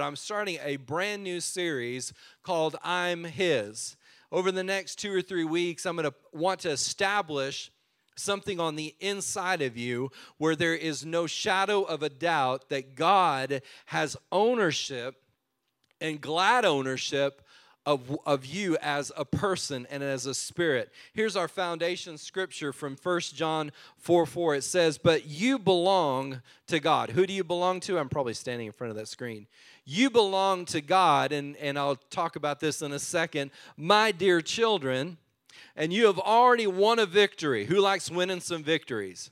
I'm starting a brand new series called I'm His. Over the next two or three weeks, I'm going to want to establish something on the inside of you where there is no shadow of a doubt that God has ownership and glad ownership of, of you as a person and as a spirit. Here's our foundation scripture from 1 John 4 4. It says, But you belong to God. Who do you belong to? I'm probably standing in front of that screen. You belong to God, and, and I'll talk about this in a second. My dear children, and you have already won a victory. Who likes winning some victories?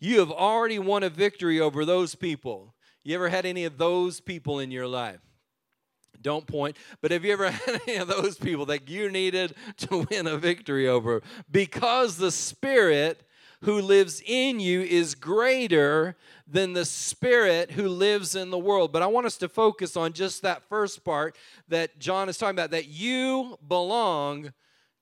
You have already won a victory over those people. You ever had any of those people in your life? Don't point. But have you ever had any of those people that you needed to win a victory over? Because the Spirit who lives in you is greater than the Spirit who lives in the world. But I want us to focus on just that first part that John is talking about that you belong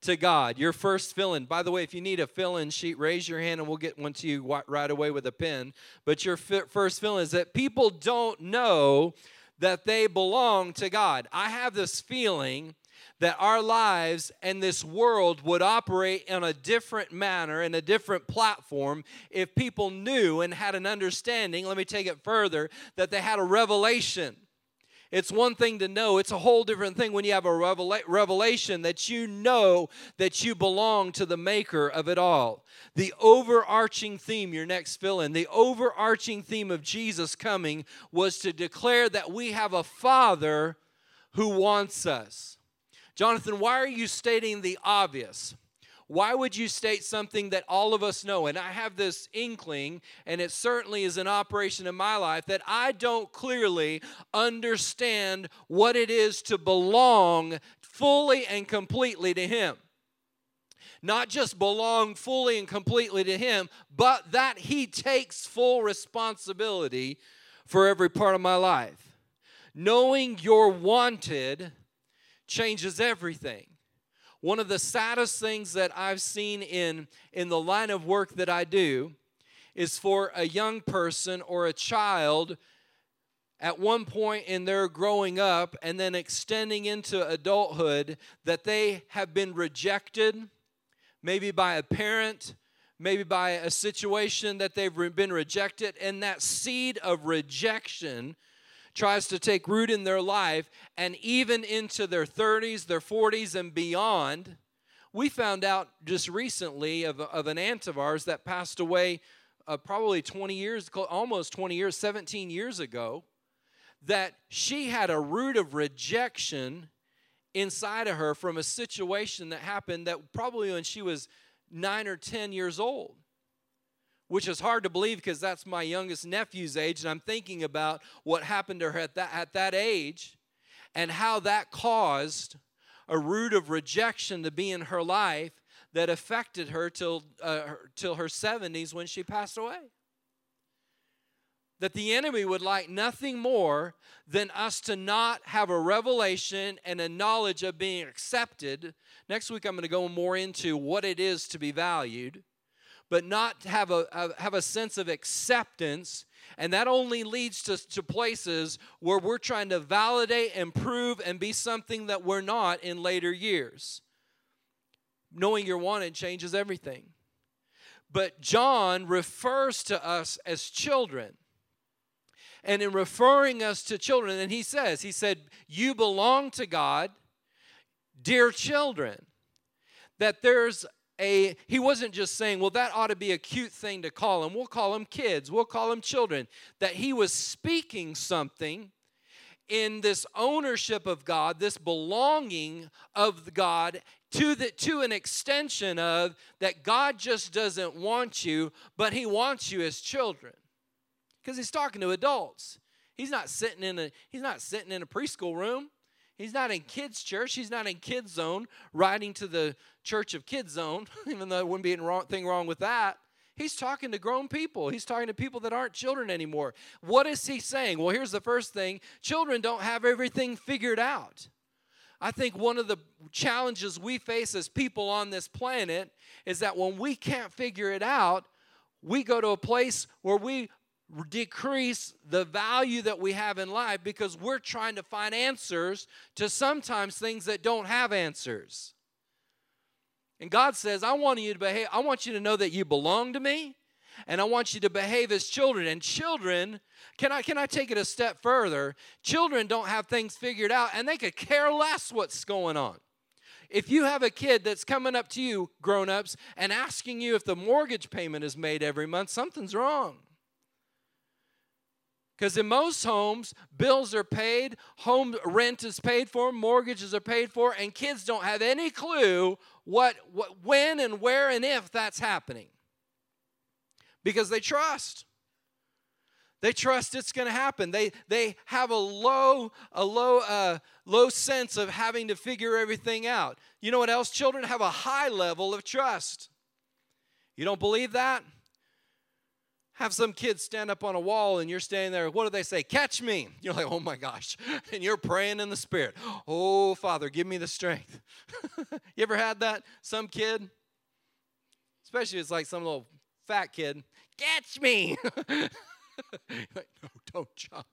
to God. Your first fill in. By the way, if you need a fill in sheet, raise your hand and we'll get one to you right away with a pen. But your first fill in is that people don't know that they belong to God. I have this feeling that our lives and this world would operate in a different manner, in a different platform, if people knew and had an understanding. Let me take it further that they had a revelation it's one thing to know, it's a whole different thing when you have a revela- revelation that you know that you belong to the maker of it all. The overarching theme, your next fill in, the overarching theme of Jesus coming was to declare that we have a Father who wants us. Jonathan, why are you stating the obvious? Why would you state something that all of us know? And I have this inkling, and it certainly is an operation in my life, that I don't clearly understand what it is to belong fully and completely to Him. Not just belong fully and completely to Him, but that He takes full responsibility for every part of my life. Knowing you're wanted changes everything one of the saddest things that I've seen in, in the line of work that I do is for a young person or a child at one point in their growing up and then extending into adulthood that they have been rejected, maybe by a parent, maybe by a situation that they've been rejected, and that seed of rejection tries to take root in their life and even into their 30s, their 40s, and beyond. We found out just recently of, of an aunt of ours that passed away uh, probably 20 years, almost 20 years, 17 years ago, that she had a root of rejection inside of her from a situation that happened that probably when she was nine or 10 years old which is hard to believe because that's my youngest nephew's age and i'm thinking about what happened to her at that, at that age and how that caused a root of rejection to be in her life that affected her till, uh, till her 70s when she passed away that the enemy would like nothing more than us to not have a revelation and a knowledge of being accepted. Next week, I'm going to go more into what it is to be valued but not have a, have a sense of acceptance. And that only leads to, to places where we're trying to validate and prove and be something that we're not in later years. Knowing you're wanted changes everything. But John refers to us as children. And in referring us to children, and he says, he said, You belong to God, dear children. That there's a he wasn't just saying well that ought to be a cute thing to call them we'll call them kids. We'll call them children. That he was speaking something in this ownership of god this belonging of god to the to an extension of that god just doesn't want you but he wants you as children. Because he's talking to adults. He's not sitting in a he's not sitting in a preschool room He's not in kids' church. He's not in kids' zone, riding to the church of kids' zone, even though it wouldn't be anything wrong with that. He's talking to grown people. He's talking to people that aren't children anymore. What is he saying? Well, here's the first thing children don't have everything figured out. I think one of the challenges we face as people on this planet is that when we can't figure it out, we go to a place where we decrease the value that we have in life because we're trying to find answers to sometimes things that don't have answers. And God says, I want you to behave, I want you to know that you belong to me, and I want you to behave as children. And children, can I can I take it a step further? Children don't have things figured out and they could care less what's going on. If you have a kid that's coming up to you, grown-ups, and asking you if the mortgage payment is made every month, something's wrong. Because in most homes, bills are paid, home rent is paid for, mortgages are paid for, and kids don't have any clue what, what when and where and if that's happening. Because they trust. They trust it's going to happen. They they have a low a low uh, low sense of having to figure everything out. You know what else? Children have a high level of trust. You don't believe that? Have some kids stand up on a wall and you're standing there. What do they say? Catch me. You're like, oh my gosh. And you're praying in the spirit. Oh, Father, give me the strength. you ever had that? Some kid, especially it's like some little fat kid, catch me. like, no, don't jump.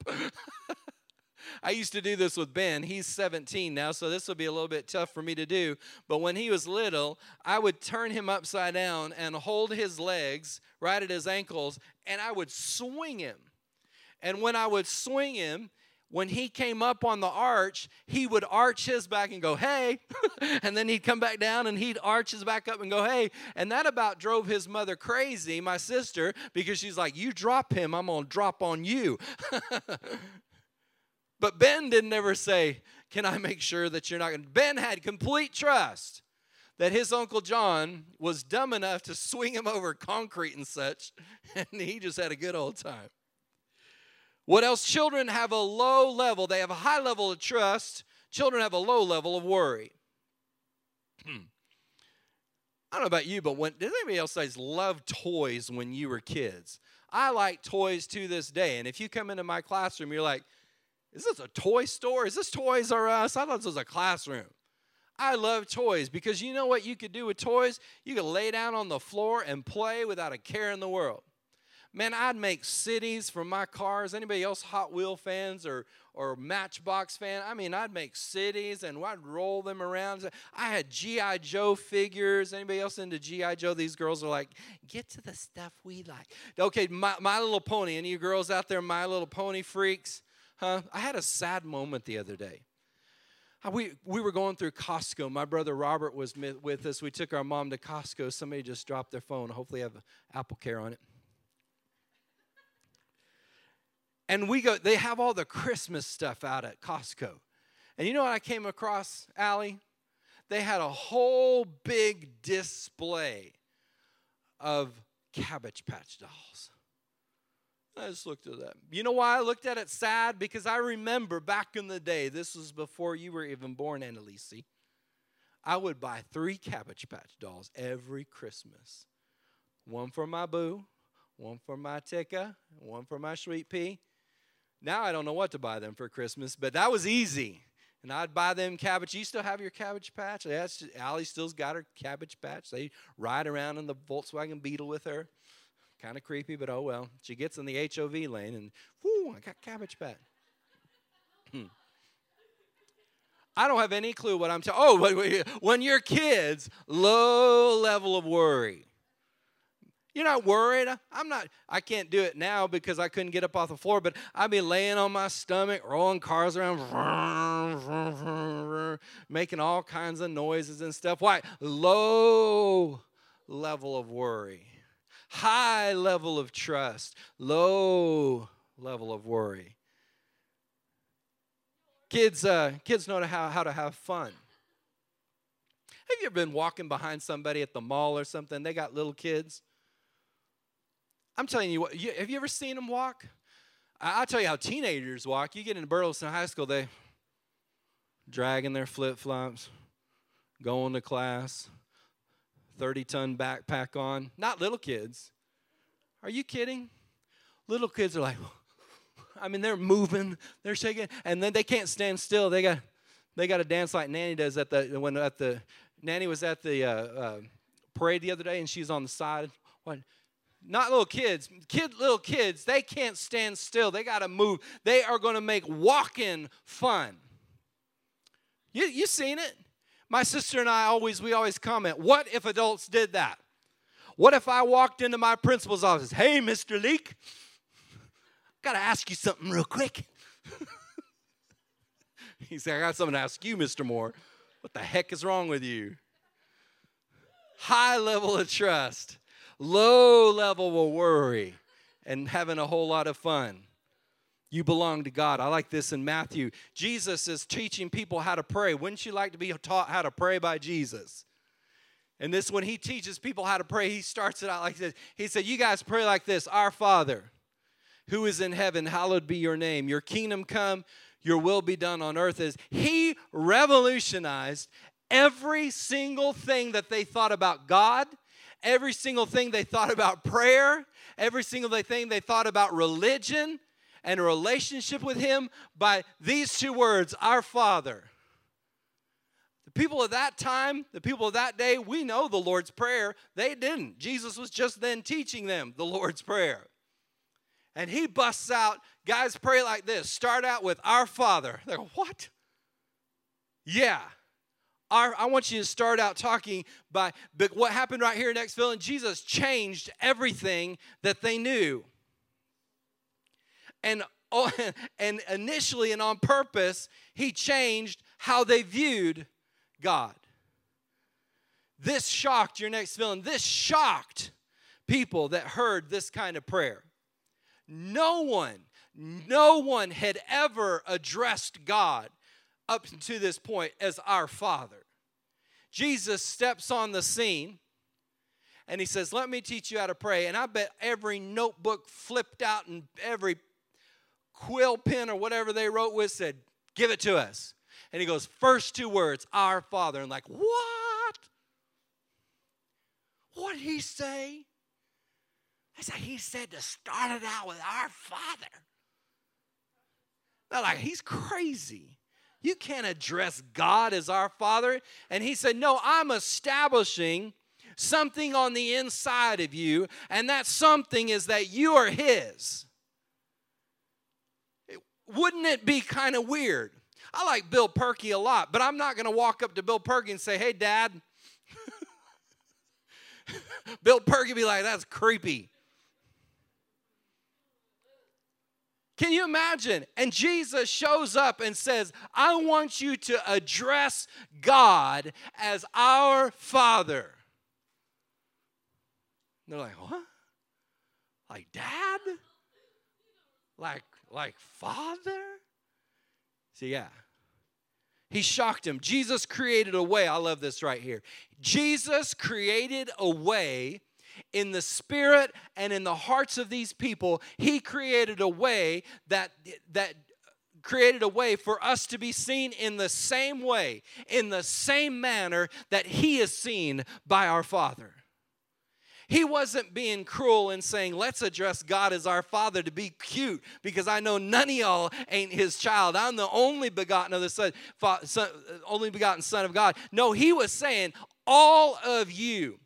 I used to do this with Ben. He's 17 now, so this will be a little bit tough for me to do. But when he was little, I would turn him upside down and hold his legs right at his ankles, and I would swing him. And when I would swing him, when he came up on the arch, he would arch his back and go, hey. and then he'd come back down and he'd arch his back up and go, hey. And that about drove his mother crazy, my sister, because she's like, you drop him, I'm going to drop on you. But Ben didn't ever say, Can I make sure that you're not going to? Ben had complete trust that his Uncle John was dumb enough to swing him over concrete and such, and he just had a good old time. What else? Children have a low level, they have a high level of trust. Children have a low level of worry. Hmm. I don't know about you, but when does anybody else guys love toys when you were kids? I like toys to this day. And if you come into my classroom, you're like, is this a toy store? Is this Toys R Us? I thought this was a classroom. I love toys because you know what you could do with toys? You could lay down on the floor and play without a care in the world. Man, I'd make cities for my cars. Anybody else Hot Wheel fans or, or Matchbox fan? I mean, I'd make cities and I'd roll them around. I had G.I. Joe figures. Anybody else into G.I. Joe? These girls are like, get to the stuff we like. Okay, My, my Little Pony. Any of you girls out there, My Little Pony freaks? Huh? I had a sad moment the other day. Uh, we, we were going through Costco. My brother Robert was with us. We took our mom to Costco. Somebody just dropped their phone. Hopefully, have AppleCare on it. And we go, they have all the Christmas stuff out at Costco. And you know what I came across, Allie? They had a whole big display of Cabbage Patch dolls. I just looked at that. You know why I looked at it sad? Because I remember back in the day, this was before you were even born, Annalise. I would buy three Cabbage Patch dolls every Christmas one for my boo, one for my Tika, one for my sweet pea. Now I don't know what to buy them for Christmas, but that was easy. And I'd buy them cabbage. You still have your cabbage patch? Yeah, Allie still's got her cabbage patch. They ride around in the Volkswagen Beetle with her. Kind of creepy, but oh well. She gets in the HOV lane and, whoo, I got cabbage patch. Hmm. I don't have any clue what I'm talking. Oh, when your kids, low level of worry. You're not worried. I'm not. I can't do it now because I couldn't get up off the floor. But I'd be laying on my stomach, rolling cars around, making all kinds of noises and stuff. Why? Low level of worry high level of trust, low level of worry. Kids, uh, kids know how, how to have fun. Have you ever been walking behind somebody at the mall or something? They got little kids. I'm telling you what, you, have you ever seen them walk? I, will tell you how teenagers walk. You get into Burleson High School, they dragging their flip flops, going to class, 30 ton backpack on. Not little kids. Are you kidding? Little kids are like, I mean, they're moving, they're shaking, and then they can't stand still. They got, they got to dance like Nanny does at the when at the Nanny was at the uh, uh, parade the other day, and she's on the side. What? not little kids. Kid, little kids, they can't stand still. They got to move. They are going to make walking fun. You you seen it? My sister and I always we always comment, "What if adults did that? What if I walked into my principal's office? Hey, Mr. Leak, got to ask you something real quick." he said, "I got something to ask you, Mr. Moore. What the heck is wrong with you?" High level of trust low level of worry and having a whole lot of fun. You belong to God. I like this in Matthew. Jesus is teaching people how to pray. Wouldn't you like to be taught how to pray by Jesus? And this, when he teaches people how to pray, he starts it out like this. He said, You guys pray like this Our Father, who is in heaven, hallowed be your name. Your kingdom come, your will be done on earth as he revolutionized every single thing that they thought about God every single thing they thought about prayer, every single thing they thought about religion and a relationship with Him by these two words Our Father. The people of that time, the people of that day, we know the Lord's Prayer. They didn't. Jesus was just then teaching them the Lord's Prayer. And He busts out, guys, pray like this. Start out with Our Father. They go, What? Yeah. Our, I want you to start out talking by but what happened right here in Exville, Jesus changed everything that they knew. And, oh, and initially and on purpose, he changed how they viewed God. This shocked your next villain. This shocked people that heard this kind of prayer. No one, no one had ever addressed God up to this point as our Father. Jesus steps on the scene and he says, Let me teach you how to pray. And I bet every notebook flipped out and every quill pen or whatever they wrote with said, Give it to us. And he goes, First two words, Our Father. And like, What? What did he say? I said, He said to start it out with our Father. They're like, He's crazy. You can't address God as our Father. And he said, No, I'm establishing something on the inside of you, and that something is that you are His. Wouldn't it be kind of weird? I like Bill Perky a lot, but I'm not going to walk up to Bill Perky and say, Hey, Dad. Bill Perky be like, That's creepy. Can you imagine? And Jesus shows up and says, I want you to address God as our Father. They're like, what? Like dad? Like like father? See, yeah. He shocked him. Jesus created a way. I love this right here. Jesus created a way in the spirit and in the hearts of these people, he created a way that that created a way for us to be seen in the same way, in the same manner that he is seen by our Father. He wasn't being cruel and saying, let's address God as our Father to be cute because I know none of y'all ain't his child. I'm the only begotten of the son, son, only begotten Son of God. No, he was saying, all of you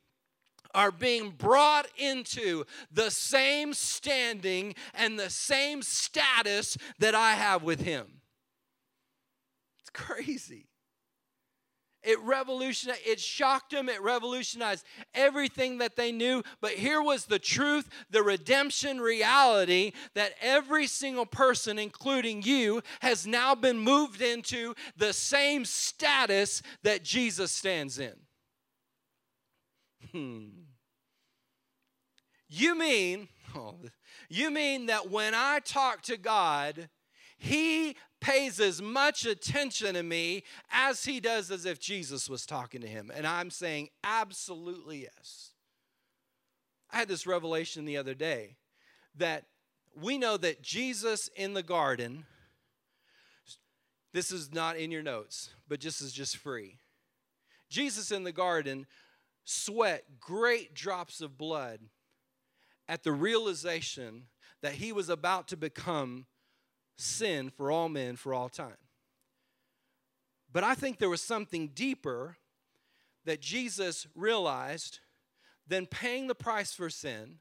are being brought into the same standing and the same status that I have with Him. It's crazy. It revolutionized, it shocked them, it revolutionized everything that they knew. But here was the truth, the redemption reality that every single person, including you, has now been moved into the same status that Jesus stands in. Hmm. You mean, oh, you mean that when I talk to God, He pays as much attention to me as He does as if Jesus was talking to Him? And I'm saying, absolutely yes. I had this revelation the other day that we know that Jesus in the garden, this is not in your notes, but this is just free. Jesus in the garden sweat great drops of blood at the realization that he was about to become sin for all men for all time. But I think there was something deeper that Jesus realized than paying the price for sin,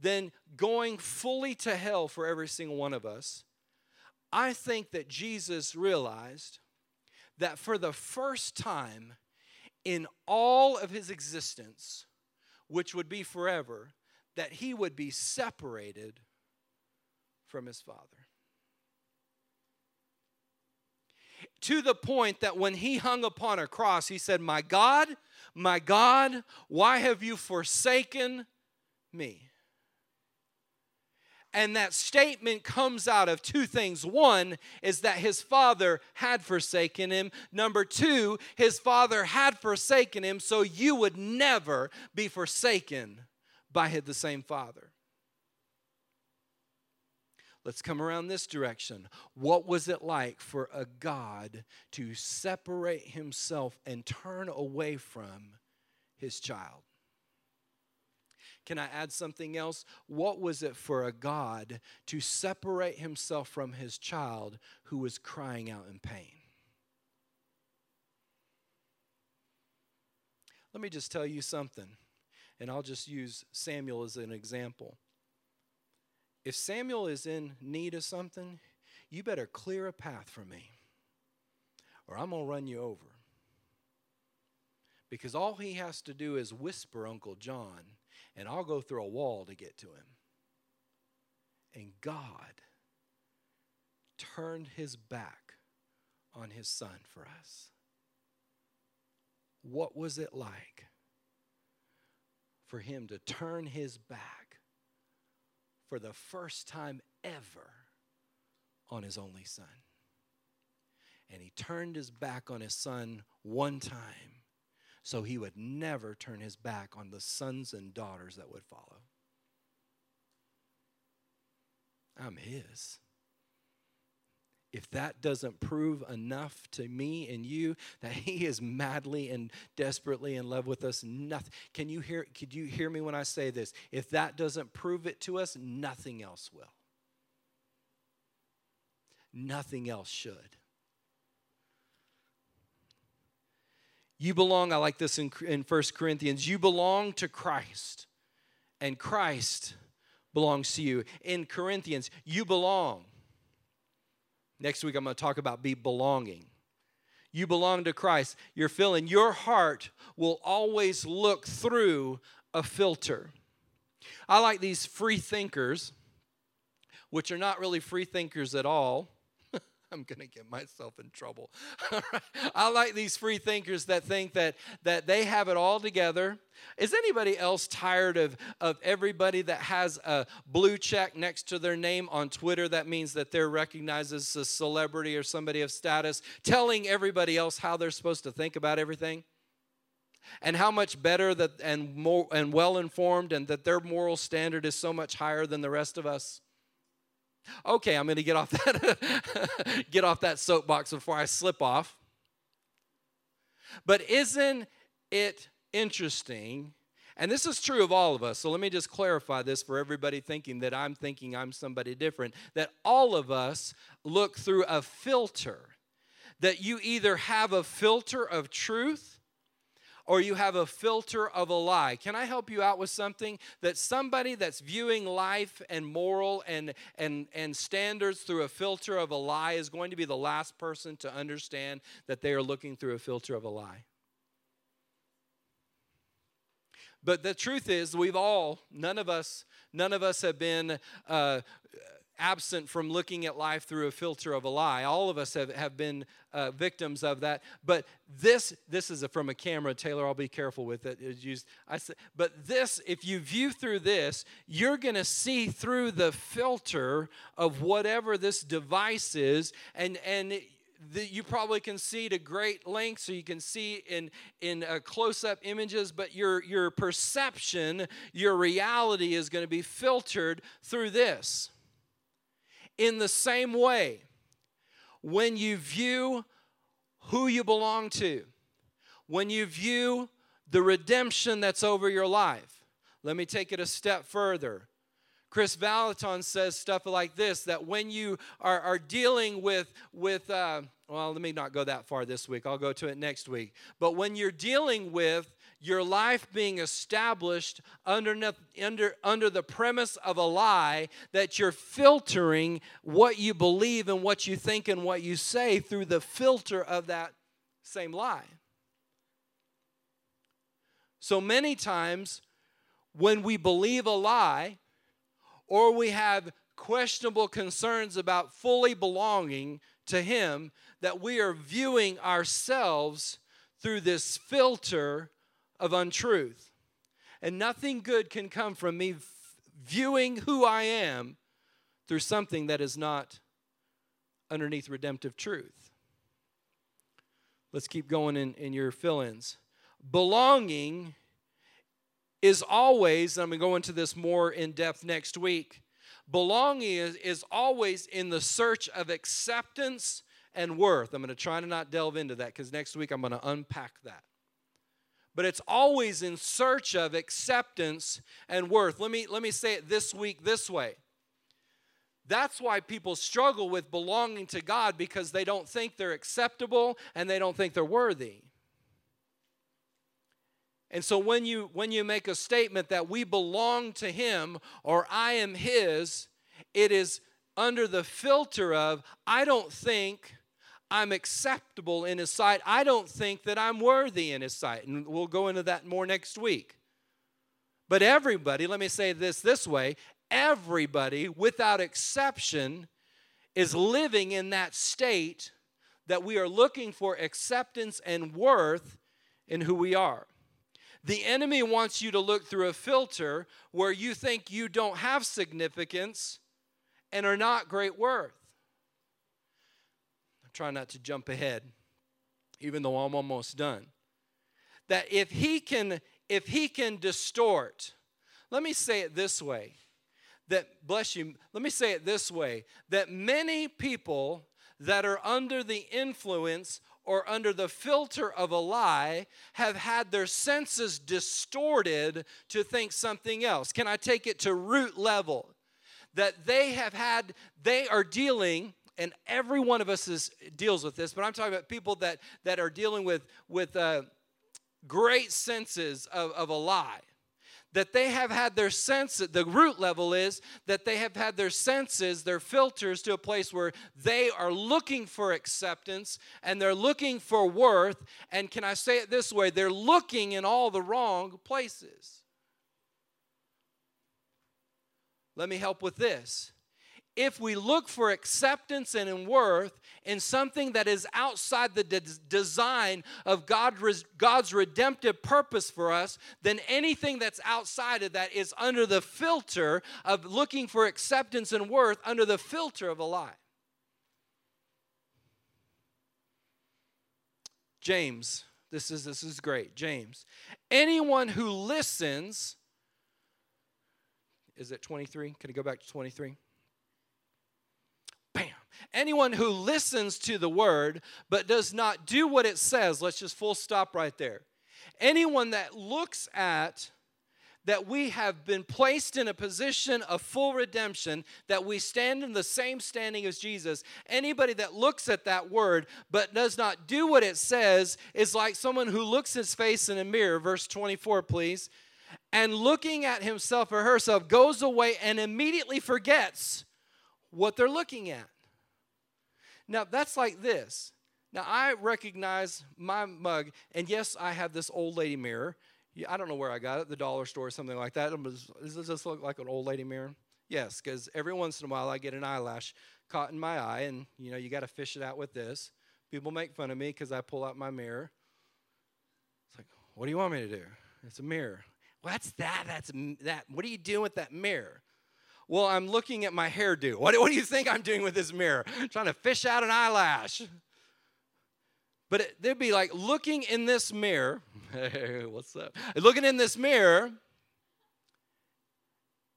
than going fully to hell for every single one of us, I think that Jesus realized that for the first time in all of his existence, which would be forever, that he would be separated from his Father. To the point that when he hung upon a cross, he said, My God, my God, why have you forsaken me? And that statement comes out of two things. One is that his father had forsaken him. Number two, his father had forsaken him, so you would never be forsaken by the same father. Let's come around this direction. What was it like for a God to separate himself and turn away from his child? Can I add something else? What was it for a God to separate himself from his child who was crying out in pain? Let me just tell you something, and I'll just use Samuel as an example. If Samuel is in need of something, you better clear a path for me, or I'm going to run you over. Because all he has to do is whisper Uncle John, and I'll go through a wall to get to him. And God turned his back on his son for us. What was it like for him to turn his back for the first time ever on his only son? And he turned his back on his son one time so he would never turn his back on the sons and daughters that would follow. I'm his. If that doesn't prove enough to me and you that he is madly and desperately in love with us, nothing. Can you hear could you hear me when I say this? If that doesn't prove it to us, nothing else will. Nothing else should. You belong, I like this in, in 1 Corinthians, you belong to Christ, and Christ belongs to you. In Corinthians, you belong. Next week, I'm going to talk about be belonging. You belong to Christ. You're feeling your heart will always look through a filter. I like these free thinkers, which are not really free thinkers at all. I'm going to get myself in trouble. I like these free thinkers that think that, that they have it all together. Is anybody else tired of, of everybody that has a blue check next to their name on Twitter? That means that they're recognized as a celebrity or somebody of status, telling everybody else how they're supposed to think about everything? and how much better that and more and well informed and that their moral standard is so much higher than the rest of us Okay, I'm going to get off that get off that soapbox before I slip off. But isn't it interesting? And this is true of all of us. So let me just clarify this for everybody thinking that I'm thinking I'm somebody different. That all of us look through a filter. That you either have a filter of truth or you have a filter of a lie. Can I help you out with something? That somebody that's viewing life and moral and, and, and standards through a filter of a lie is going to be the last person to understand that they are looking through a filter of a lie. But the truth is, we've all, none of us, none of us have been uh, absent from looking at life through a filter of a lie. All of us have, have been uh, victims of that. But this, this is a, from a camera, Taylor. I'll be careful with it. Used. I say, but this, if you view through this, you're going to see through the filter of whatever this device is, and and. You probably can see to great length so you can see in in uh, close-up images but your your perception your reality is going to be filtered through this in the same way, when you view who you belong to, when you view the redemption that's over your life, let me take it a step further. Kris Vallotton says stuff like this that when you are, are dealing with, with uh, well, let me not go that far this week, I'll go to it next week. But when you're dealing with your life being established under, under, under the premise of a lie, that you're filtering what you believe and what you think and what you say through the filter of that same lie. So many times when we believe a lie or we have questionable concerns about fully belonging to Him, that we are viewing ourselves through this filter of untruth. And nothing good can come from me viewing who I am through something that is not underneath redemptive truth. Let's keep going in, in your fill ins. Belonging is always, I'm going to go into this more in depth next week. Belonging is, is always in the search of acceptance and worth. I'm going to try to not delve into that because next week I'm going to unpack that. But it's always in search of acceptance and worth. Let me, let me say it this week this way. That's why people struggle with belonging to God because they don't think they're acceptable and they don't think they're worthy. And so when you when you make a statement that we belong to him or I am his, it is under the filter of I don't think I'm acceptable in his sight. I don't think that I'm worthy in his sight. And we'll go into that more next week. But everybody, let me say this this way, everybody without exception is living in that state that we are looking for acceptance and worth in who we are. The enemy wants you to look through a filter where you think you don't have significance and are not great worth. I'm not to jump ahead, even though I'm almost done. That if he can, if he can distort, let me say it this way. That bless you, let me say it this way that many people that are under the influence or under the filter of a lie have had their senses distorted to think something else. Can I take it to root level? That they have had, they are dealing, and every one of us is, deals with this, but I'm talking about people that, that are dealing with, with uh, great senses of, of a lie that they have had their senses, the root level is that they have had their senses, their filters to a place where they are looking for acceptance and they're looking for worth. And can I say it this way? They're looking in all the wrong places. Let me help with this if we look for acceptance and in worth in something that is outside the de- design of God, God's redemptive purpose for us, then anything that's outside of that is under the filter of looking for acceptance and worth under the filter of a lie. James, this is this is great. James. Anyone who listens is it 23? Can I go back to 23? Anyone who listens to the word but does not do what it says, let's just full stop right there. Anyone that looks at that we have been placed in a position of full redemption, that we stand in the same standing as Jesus. Anybody that looks at that word but does not do what it says is like someone who looks his face in a mirror. Verse 24, please. And looking at himself or herself goes away and immediately forgets what they're looking at. Now, that's like this. Now, I recognize my mug, and yes, I have this old lady mirror. I don't know where I got it, the dollar store or something like that. Does this look like an old lady mirror? Yes, because every once in a while I get an eyelash caught in my eye, and you know, you got to fish it out with this. People make fun of me because I pull out my mirror. It's like, what do you want me to do? It's a mirror. What's that? That's that. What are you doing with that mirror? Well, I'm looking at my hairdo. What, what do you think I'm doing with this mirror? trying to fish out an eyelash. But it, they'd be like looking in this mirror. Hey, what's up? Looking in this mirror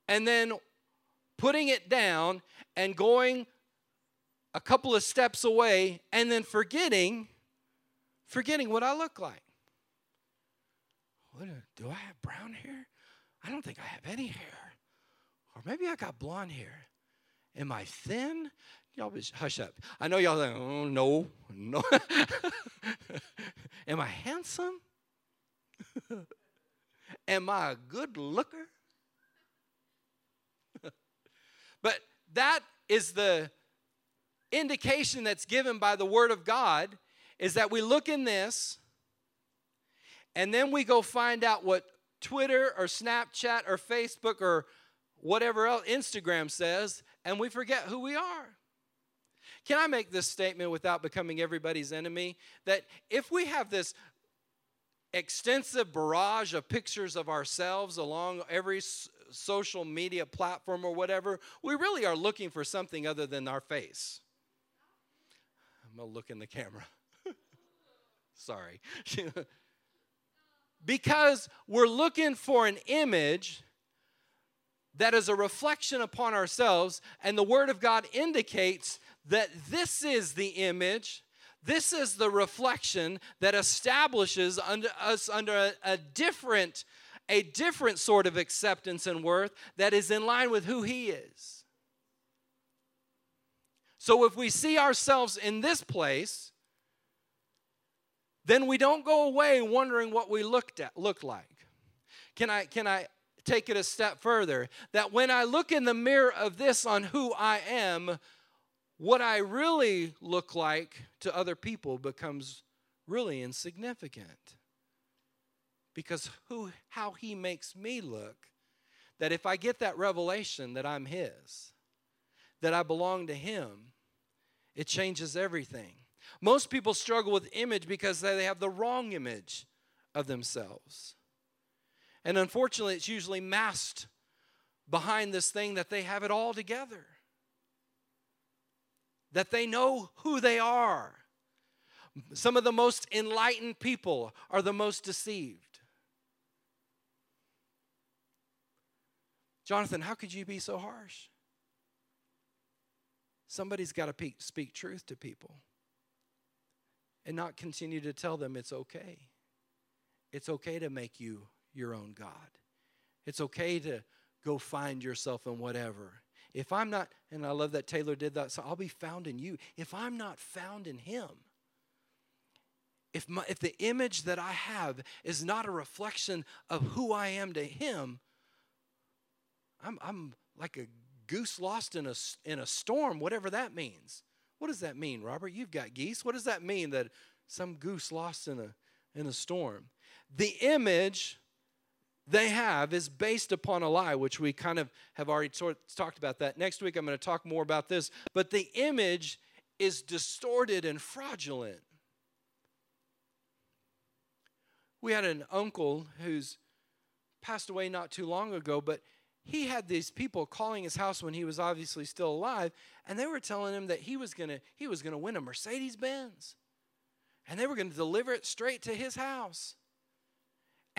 and then putting it down and going a couple of steps away and then forgetting forgetting what I look like. What do I have brown hair? I don't think I have any hair. Or maybe I got blonde hair. Am I thin? Y'all just hush up. I know y'all like, oh, no, no. Am I handsome? Am I a good looker? but that is the indication that's given by the Word of God is that we look in this and then we go find out what Twitter or Snapchat or Facebook or whatever else, Instagram says, and we forget who we are. Can I make this statement without becoming everybody's enemy? That if we have this extensive barrage of pictures of ourselves along every social media platform or whatever, we really are looking for something other than our face. I'm to look in the camera. Sorry. because we're looking for an image that is a reflection upon ourselves, and the Word of God indicates that this is the image, this is the reflection that establishes under us under a, a different, a different sort of acceptance and worth that is in line with who He is. So if we see ourselves in this place, then we don't go away wondering what we looked at look like. Can I can I take it a step further? That when I look in the mirror of this on who I am, what I really look like to other people becomes really insignificant. Because who how he makes me look that if I get that revelation that I'm his, that I belong to him, it changes everything. Most people struggle with image because they have the wrong image of themselves. And unfortunately, it's usually masked behind this thing that they have it all together, that they know who they are. Some of the most enlightened people are the most deceived. Jonathan, how could you be so harsh? Somebody's got to speak truth to people and not continue to tell them it's okay. It's okay to make you your own God. It's okay to go find yourself in whatever. If I'm not, and I love that Taylor did that, so I'll be found in you. If I'm not found in Him, if, my, if the image that I have is not a reflection of who I am to Him, I'm, I'm like a goose lost in a, in a storm, whatever that means. What does that mean, Robert? You've got geese. What does that mean that some goose lost in a, in a storm? The image they have is based upon a lie, which we kind of have already sort of talked about that. Next week, I'm going to talk more about this. But the image is distorted and fraudulent. We had an uncle who's passed away not too long ago, but he had these people calling his house when he was obviously still alive, and they were telling him that he was gonna he was gonna win a Mercedes Benz, and they were gonna deliver it straight to his house.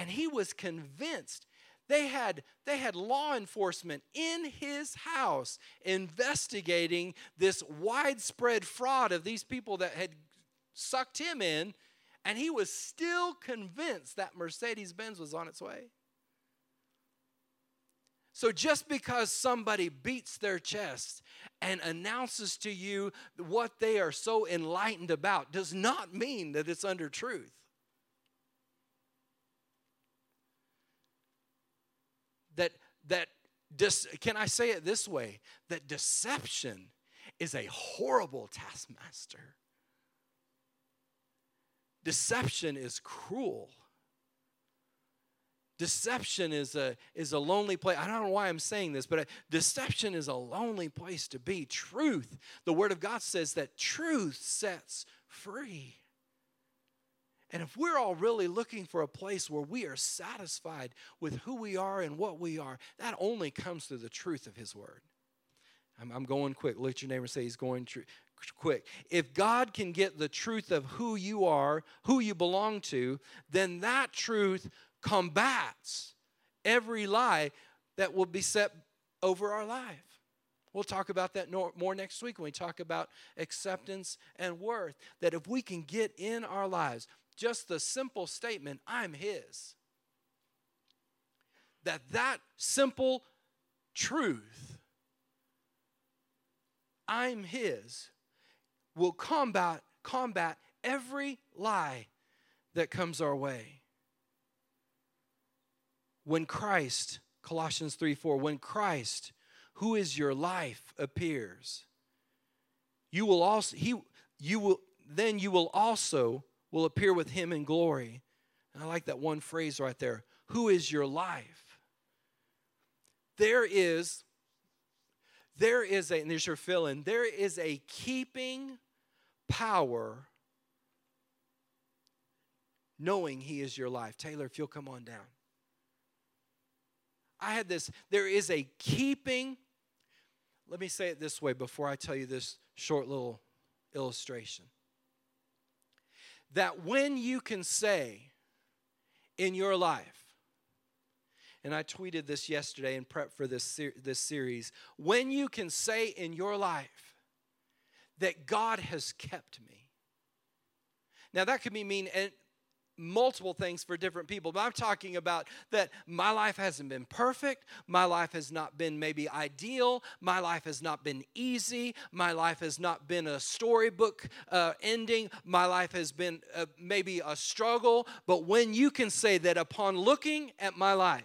And he was convinced. They had they had law enforcement in his house investigating this widespread fraud of these people that had sucked him in, and he was still convinced that Mercedes Benz was on its way. So just because somebody beats their chest and announces to you what they are so enlightened about does not mean that it's under truth. That that dis, can I say it this way? That deception is a horrible taskmaster. Deception is cruel. Deception is a, is a lonely place. I don't know why I'm saying this, but uh, deception is a lonely place to be. Truth, the Word of God says that truth sets free. And if we're all really looking for a place where we are satisfied with who we are and what we are, that only comes through the truth of His Word. I'm, I'm going quick. Look at your neighbor say He's going tr- quick. If God can get the truth of who you are, who you belong to, then that truth combats every lie that will be set over our life. We'll talk about that more next week when we talk about acceptance and worth. That if we can get in our lives just the simple statement, I'm His, that that simple truth, I'm His, will combat, combat every lie that comes our way. When Christ, Colossians 3 4, when Christ, who is your life, appears, you will also, he, you will, then you will also will appear with him in glory. And I like that one phrase right there. Who is your life? There is, there is a, and there's your fill in, there is a keeping power knowing he is your life. Taylor, if you'll come on down. I had this, there is a keeping, let me say it this way before I tell you this short little illustration. That when you can say in your life, and I tweeted this yesterday in prep for this, ser- this series, when you can say in your life that God has kept me. Now, that could be mean multiple things for different people, but I'm talking about that my life hasn't been perfect. My life has not been maybe ideal. My life has not been easy. My life has not been a storybook uh, ending. My life has been uh, maybe a struggle. But when you can say that upon looking at my life,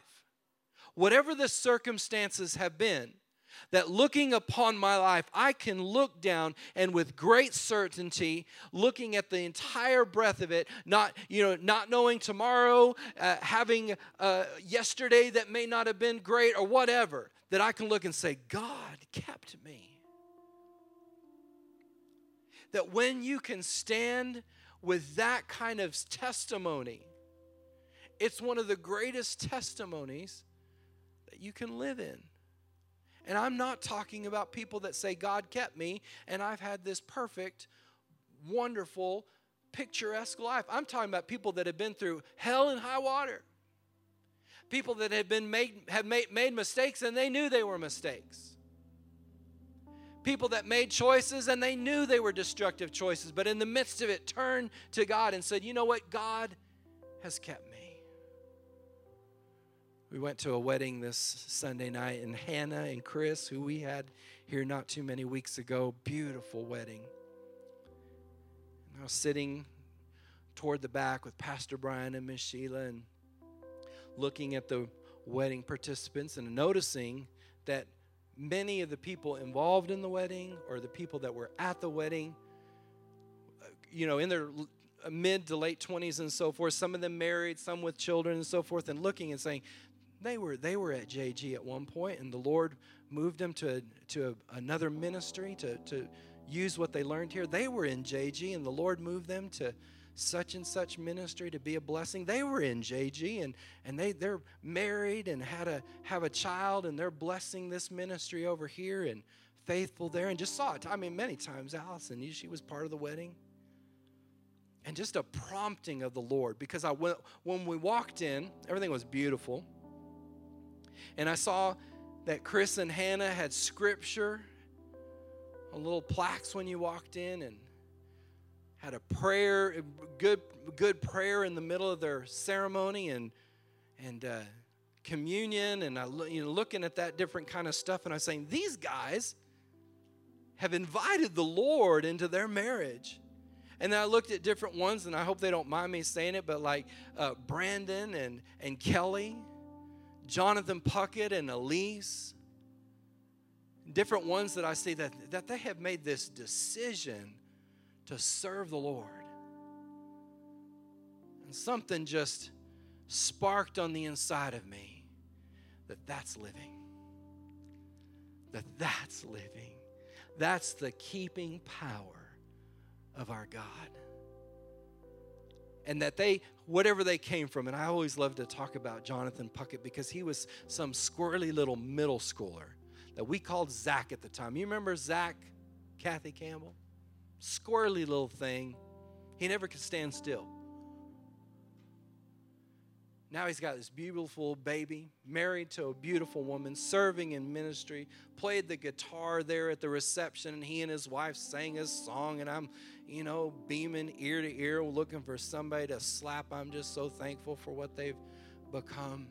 whatever the circumstances have been, that looking upon my life, I can look down and with great certainty, looking at the entire breadth of it, not you know, not knowing tomorrow, uh, having uh, yesterday that may not have been great or whatever, that I can look and say, God kept me. That when you can stand with that kind of testimony, it's one of the greatest testimonies that you can live in. And I'm not talking about people that say, God kept me and I've had this perfect, wonderful, picturesque life. I'm talking about people that have been through hell and high water. People that have been made have made, made mistakes and they knew they were mistakes. People that made choices and they knew they were destructive choices, but in the midst of it turned to God and said, "You know what? God has kept me." We went to a wedding this Sunday night, and Hannah and Chris, who we had here not too many weeks ago, beautiful wedding. And I was sitting toward the back with Pastor Brian and Miss Sheila and looking at the wedding participants and noticing that many of the people involved in the wedding or the people that were at the wedding, you know, in their mid to late 20s and so forth, some of them married, some with children and so forth, and looking and saying, they were they were at JG at one point, and the Lord moved them to to another ministry to to use what they learned here. They were in JG, and the Lord moved them to such and such ministry to be a blessing. They were in JG, and and they they're married and had a have a child, and they're blessing this ministry over here and faithful there. And just saw it. I mean, many times Allison, she was part of the wedding and just a prompting of the Lord because I went when we walked in, everything was beautiful. And I saw that Chris and Hannah had scripture on little plaques when you walked in and had a prayer, good, good prayer in the middle of their ceremony and, and uh, communion. And I, you know, looking at that different kind of stuff, and I was saying, these guys have invited the Lord into their marriage. And then I looked at different ones, and I hope they don't mind me saying it, but like uh, Brandon and, and Kelly Jonathan Puckett and Elise, different ones that I see that, that they have made this decision to serve the Lord. And something just sparked on the inside of me that that's living. That that's living. That's the keeping power of our God and that they, whatever they came from, and I always love to talk about Jonathan Puckett because he was some squirrely little middle schooler that we called Zach at the time. You remember Zach, Kathy Campbell? Squirrely little thing. He never could stand still. Now he's got this beautiful baby, married to a beautiful woman, serving in ministry, played the guitar there at the reception, and he and his wife sang a song, and I'm you know, beaming ear to ear, looking for somebody to slap. I'm just so thankful for what they've become.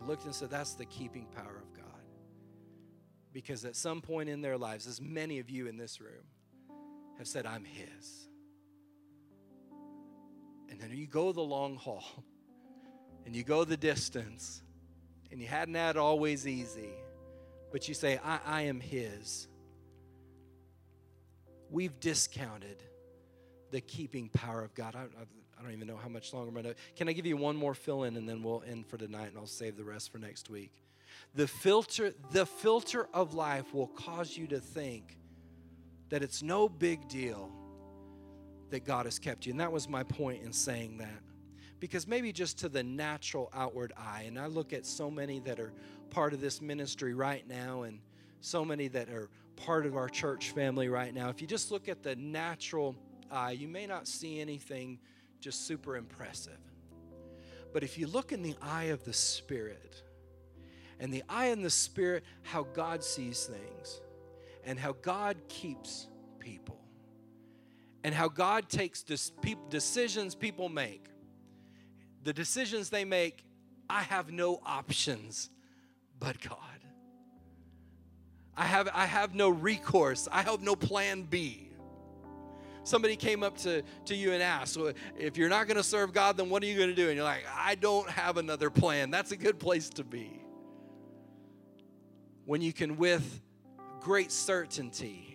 I looked and said, That's the keeping power of God. Because at some point in their lives, as many of you in this room have said, I'm His. And then you go the long haul and you go the distance and you hadn't had it always easy, but you say, I, I am His. We've discounted the keeping power of God. I, I, I don't even know how much longer I'm going to. Can I give you one more fill in and then we'll end for tonight and I'll save the rest for next week? The filter, the filter of life will cause you to think that it's no big deal that God has kept you. And that was my point in saying that. Because maybe just to the natural outward eye, and I look at so many that are part of this ministry right now, and so many that are part of our church family right now. If you just look at the natural eye, you may not see anything just super impressive. But if you look in the eye of the Spirit, and the eye in the Spirit, how God sees things, and how God keeps people, and how God takes decisions people make. The decisions they make, I have no options but God. I have, I have no recourse. I have no plan B. Somebody came up to, to you and asked, well, if you're not going to serve God, then what are you going to do? And you're like, I don't have another plan. That's a good place to be. When you can, with great certainty,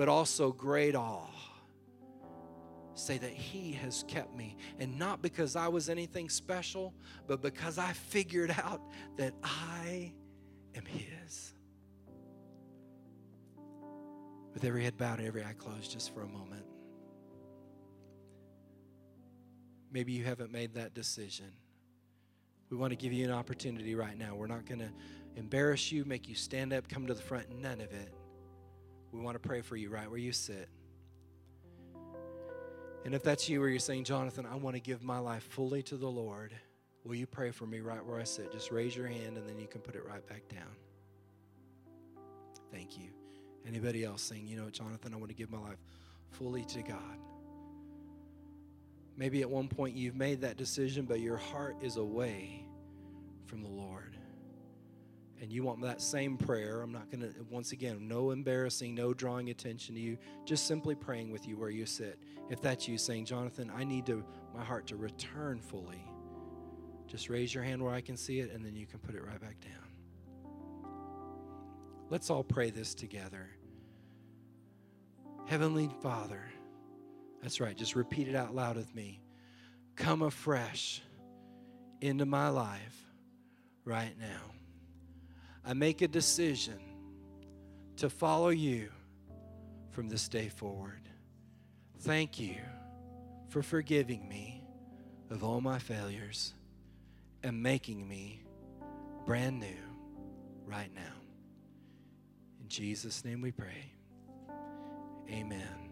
but also great awe, say that He has kept me. And not because I was anything special, but because I figured out that I am His. With every head bowed and every eye closed, just for a moment. Maybe you haven't made that decision. We want to give you an opportunity right now. We're not going to embarrass you, make you stand up, come to the front, none of it. We want to pray for you right where you sit. And if that's you where you're saying, Jonathan, I want to give my life fully to the Lord, will you pray for me right where I sit? Just raise your hand and then you can put it right back down. Thank you. Anybody else saying, you know, Jonathan, I want to give my life fully to God? Maybe at one point you've made that decision, but your heart is away from the Lord. And you want that same prayer. I'm not going to, once again, no embarrassing, no drawing attention to you, just simply praying with you where you sit. If that's you saying, Jonathan, I need to, my heart to return fully, just raise your hand where I can see it, and then you can put it right back down. Let's all pray this together. Heavenly Father, that's right, just repeat it out loud with me. Come afresh into my life right now. I make a decision to follow you from this day forward. Thank you for forgiving me of all my failures and making me brand new right now. In Jesus' name we pray. Amen.